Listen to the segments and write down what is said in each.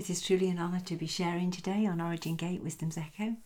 It is truly an honour to be sharing today on Origin Gate Wisdom's Echo.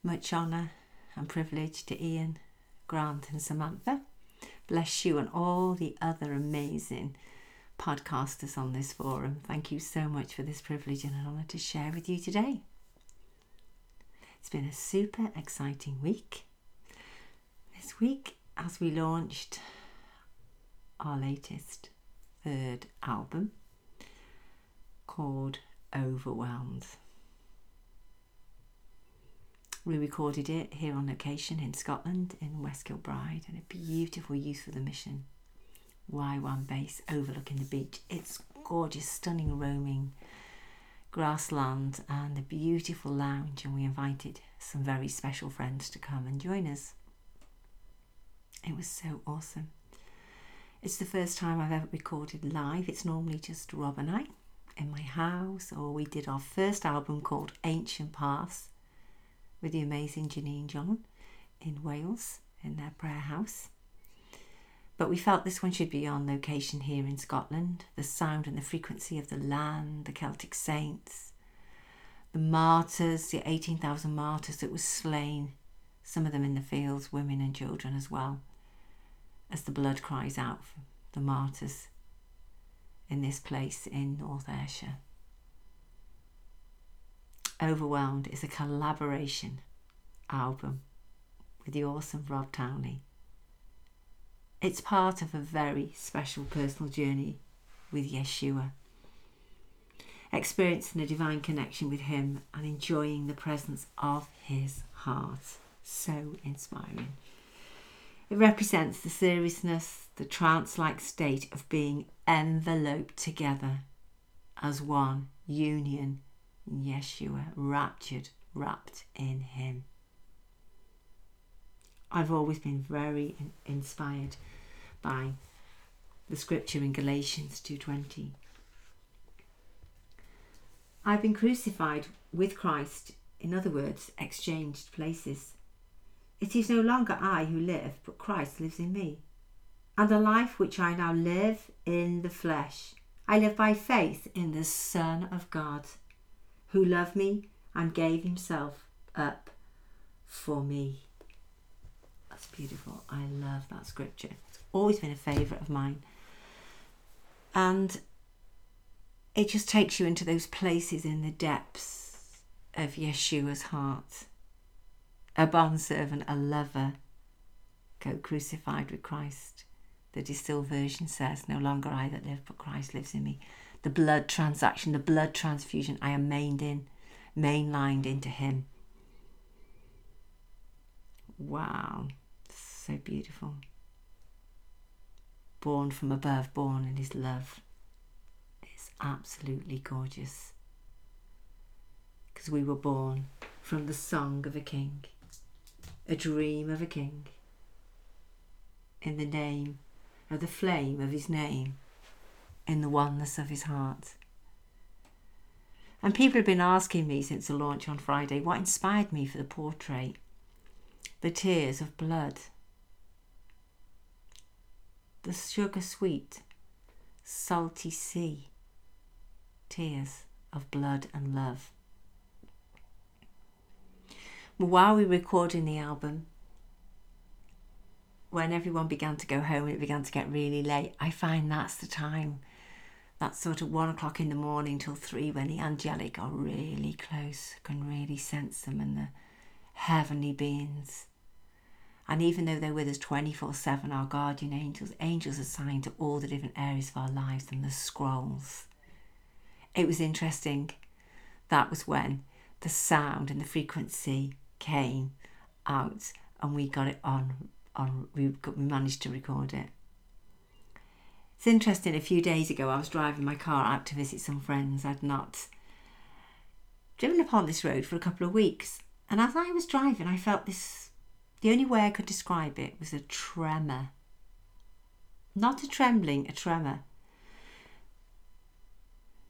Much honour and privilege to Ian, Grant, and Samantha. Bless you and all the other amazing podcasters on this forum. Thank you so much for this privilege and an honour to share with you today. It's been a super exciting week. This week, as we launched our latest third album called Overwhelmed. We recorded it here on location in Scotland in West Kilbride and a beautiful use for the mission. YWAM base overlooking the beach. It's gorgeous, stunning roaming grassland and a beautiful lounge and we invited some very special friends to come and join us. It was so awesome. It's the first time I've ever recorded live. It's normally just Rob and I in my house, or we did our first album called Ancient Paths with the amazing Janine John in Wales in their prayer house. But we felt this one should be on location here in Scotland. The sound and the frequency of the land, the Celtic saints, the martyrs, the 18,000 martyrs that were slain, some of them in the fields, women and children as well, as the blood cries out for the martyrs in this place in North Ayrshire. Overwhelmed is a collaboration album with the awesome Rob Townley. It's part of a very special personal journey with Yeshua. Experiencing a divine connection with Him and enjoying the presence of His heart. So inspiring. It represents the seriousness, the trance like state of being enveloped together as one union Yeshua, raptured, wrapped in Him. I've always been very inspired by the scripture in Galatians 2:20. I've been crucified with Christ, in other words, exchanged places. It is no longer I who live, but Christ lives in me. And the life which I now live in the flesh, I live by faith in the Son of God, who loved me and gave himself up for me. That's beautiful. I love that scripture. It's always been a favourite of mine. And it just takes you into those places in the depths of Yeshua's heart a bondservant, a lover, co crucified with Christ. The distilled version says, No longer I that live, but Christ lives in me. The blood transaction, the blood transfusion, I am mained in, mainlined into Him. Wow, so beautiful. Born from above, born in His love. It's absolutely gorgeous. Because we were born from the song of a king a dream of a king. In the name of the flame of his name, in the oneness of his heart. And people have been asking me since the launch on Friday what inspired me for the portrait. The tears of blood. The sugar sweet, salty sea. Tears of blood and love while we were recording the album, when everyone began to go home it began to get really late, I find that's the time. That's sort of one o'clock in the morning till three when the angelic are really close, can really sense them and the heavenly beings. And even though they're with us 24 7, our guardian angels, angels assigned to all the different areas of our lives and the scrolls. It was interesting. That was when the sound and the frequency came out and we got it on on we, managed to record it. It's interesting a few days ago i was driving my car out to visit some friends. I'd not driven upon this road for a couple of weeks and as i was driving i felt this the only way i could describe it was a tremor. Not a trembling a tremor.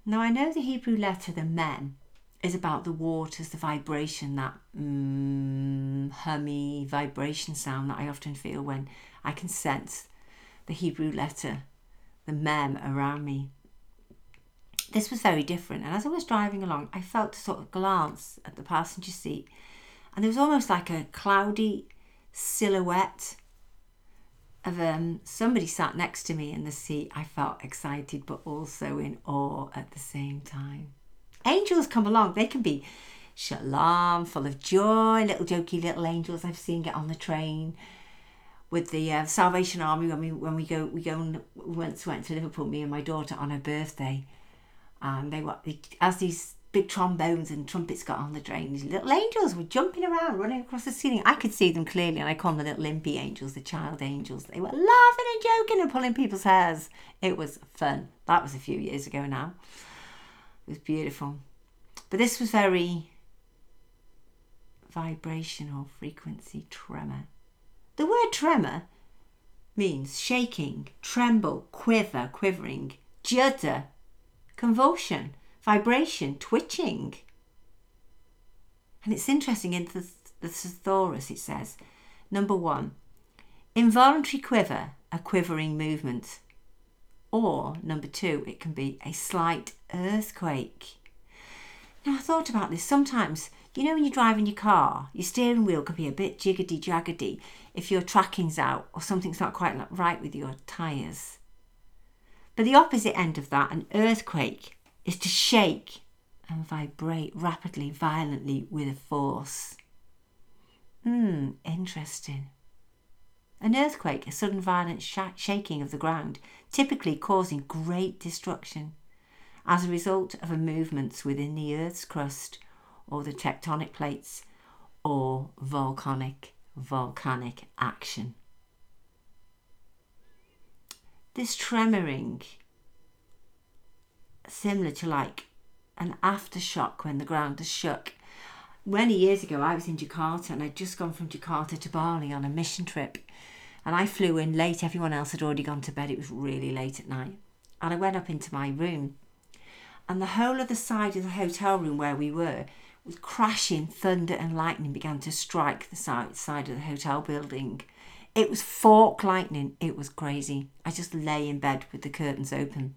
Now i know the hebrew letter the mem is about the waters, the vibration, that mm, hummy vibration sound that I often feel when I can sense the Hebrew letter, the mem around me. This was very different. And as I was driving along, I felt a sort of glance at the passenger seat, and there was almost like a cloudy silhouette of um, somebody sat next to me in the seat. I felt excited, but also in awe at the same time. Angels come along, they can be shalom, full of joy, little jokey little angels. I've seen get on the train with the uh, Salvation Army when we when we go we go and once went to Liverpool me and my daughter on her birthday. And they were as these big trombones and trumpets got on the train these little angels were jumping around running across the ceiling. I could see them clearly and I call them the little limpy angels the child angels. They were laughing and joking and pulling people's hairs. It was fun. That was a few years ago now was beautiful but this was very vibrational frequency tremor. The word tremor means shaking, tremble, quiver, quivering, judder, convulsion, vibration, twitching. And it's interesting in the, the thesaurus it says, number one, involuntary quiver, a quivering movement. Or number two, it can be a slight earthquake. Now I thought about this. Sometimes you know when you're driving your car, your steering wheel can be a bit jiggedy jaggedy if your tracking's out or something's not quite right with your tyres. But the opposite end of that, an earthquake, is to shake and vibrate rapidly, violently with a force. Hmm, interesting. An earthquake, a sudden violent sh- shaking of the ground, typically causing great destruction as a result of movements within the Earth's crust or the tectonic plates or volcanic volcanic action. This tremoring similar to like an aftershock when the ground is shook. Many years ago, I was in Jakarta and I'd just gone from Jakarta to Bali on a mission trip. And I flew in late, everyone else had already gone to bed, it was really late at night. And I went up into my room, and the whole of the side of the hotel room where we were with crashing thunder and lightning began to strike the side, side of the hotel building. It was fork lightning. It was crazy. I just lay in bed with the curtains open.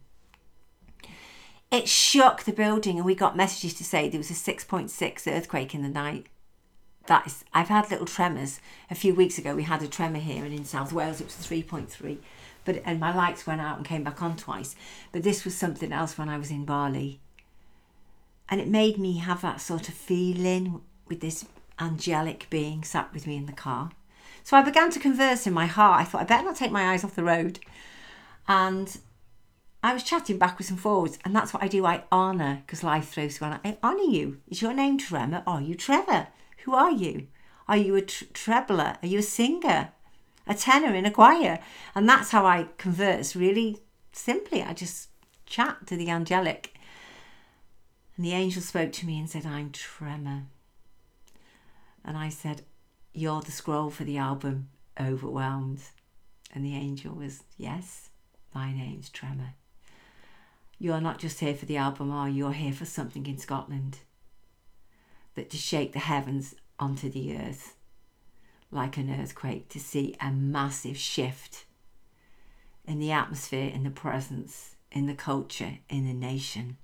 It shook the building, and we got messages to say there was a 6.6 earthquake in the night. That is, I've had little tremors. A few weeks ago, we had a tremor here, and in South Wales, it was 3.3. But and my lights went out and came back on twice. But this was something else when I was in Bali and it made me have that sort of feeling with this angelic being sat with me in the car. So I began to converse in my heart. I thought, I better not take my eyes off the road. And I was chatting backwards and forwards, and that's what I do. I honour, because life throws you on. I honour you. Is your name Tremor? Oh, Are you Trevor? Who are you? Are you a tr- trebler? Are you a singer? A tenor in a choir? And that's how I converse, really simply. I just chat to the angelic and the angel spoke to me and said, I'm Tremor. And I said, You're the scroll for the album, Overwhelmed. And the angel was, Yes, my name's Tremor. You're not just here for the album, are you? You're here for something in Scotland that to shake the heavens onto the earth like an earthquake, to see a massive shift in the atmosphere, in the presence, in the culture, in the nation.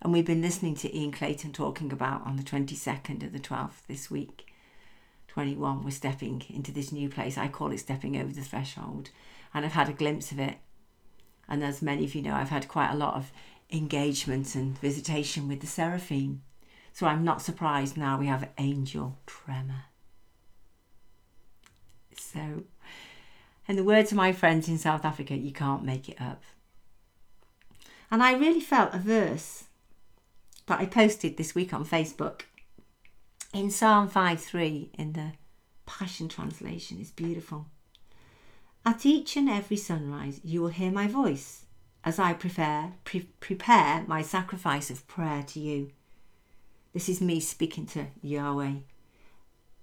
And we've been listening to Ian Clayton talking about on the 22nd of the 12th this week. 21, we're stepping into this new place. I call it stepping over the threshold. And I've had a glimpse of it. And as many of you know, I've had quite a lot of engagement and visitation with the seraphim. So I'm not surprised now we have angel tremor. So, in the words of my friends in South Africa, you can't make it up. And I really felt a verse that I posted this week on Facebook in Psalm 5:3 in the Passion Translation is beautiful. At each and every sunrise, you will hear my voice as I prepare, pre- prepare my sacrifice of prayer to you. This is me speaking to Yahweh.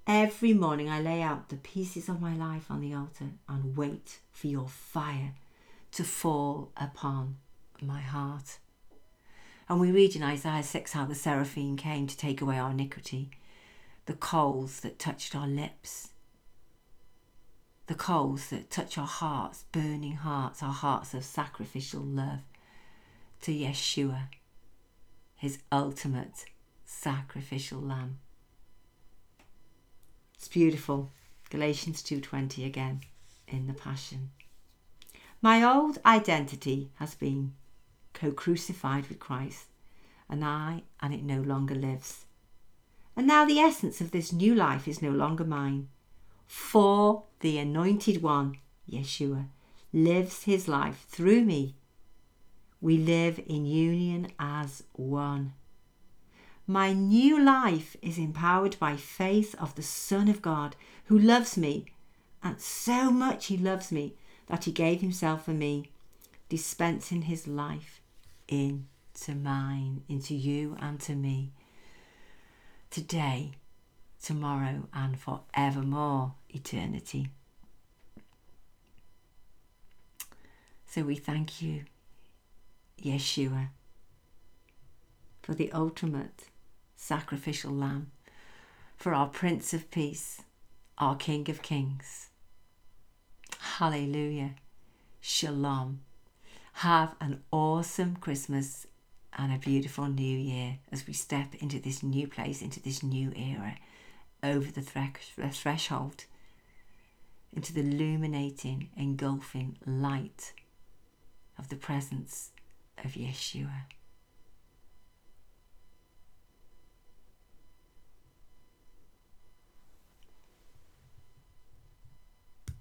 Every morning, I lay out the pieces of my life on the altar and wait for your fire to fall upon my heart. And we read in Isaiah 6 how the seraphim came to take away our iniquity, the coals that touched our lips, the coals that touch our hearts, burning hearts, our hearts of sacrificial love, to Yeshua, his ultimate sacrificial lamb. It's beautiful. Galatians 2:20 again in the passion. My old identity has been co-crucified with Christ, and I and it no longer lives. And now the essence of this new life is no longer mine, for the anointed one, Yeshua, lives his life through me. We live in union as one. My new life is empowered by faith of the Son of God who loves me, and so much he loves me that he gave himself for me, dispensing his life into mine, into you and to me. Today, tomorrow, and forevermore, eternity. So we thank you, Yeshua, for the ultimate sacrificial lamb, for our Prince of Peace, our King of Kings. Hallelujah. Shalom. Have an awesome Christmas and a beautiful new year as we step into this new place, into this new era, over the threshold, into the illuminating, engulfing light of the presence of Yeshua.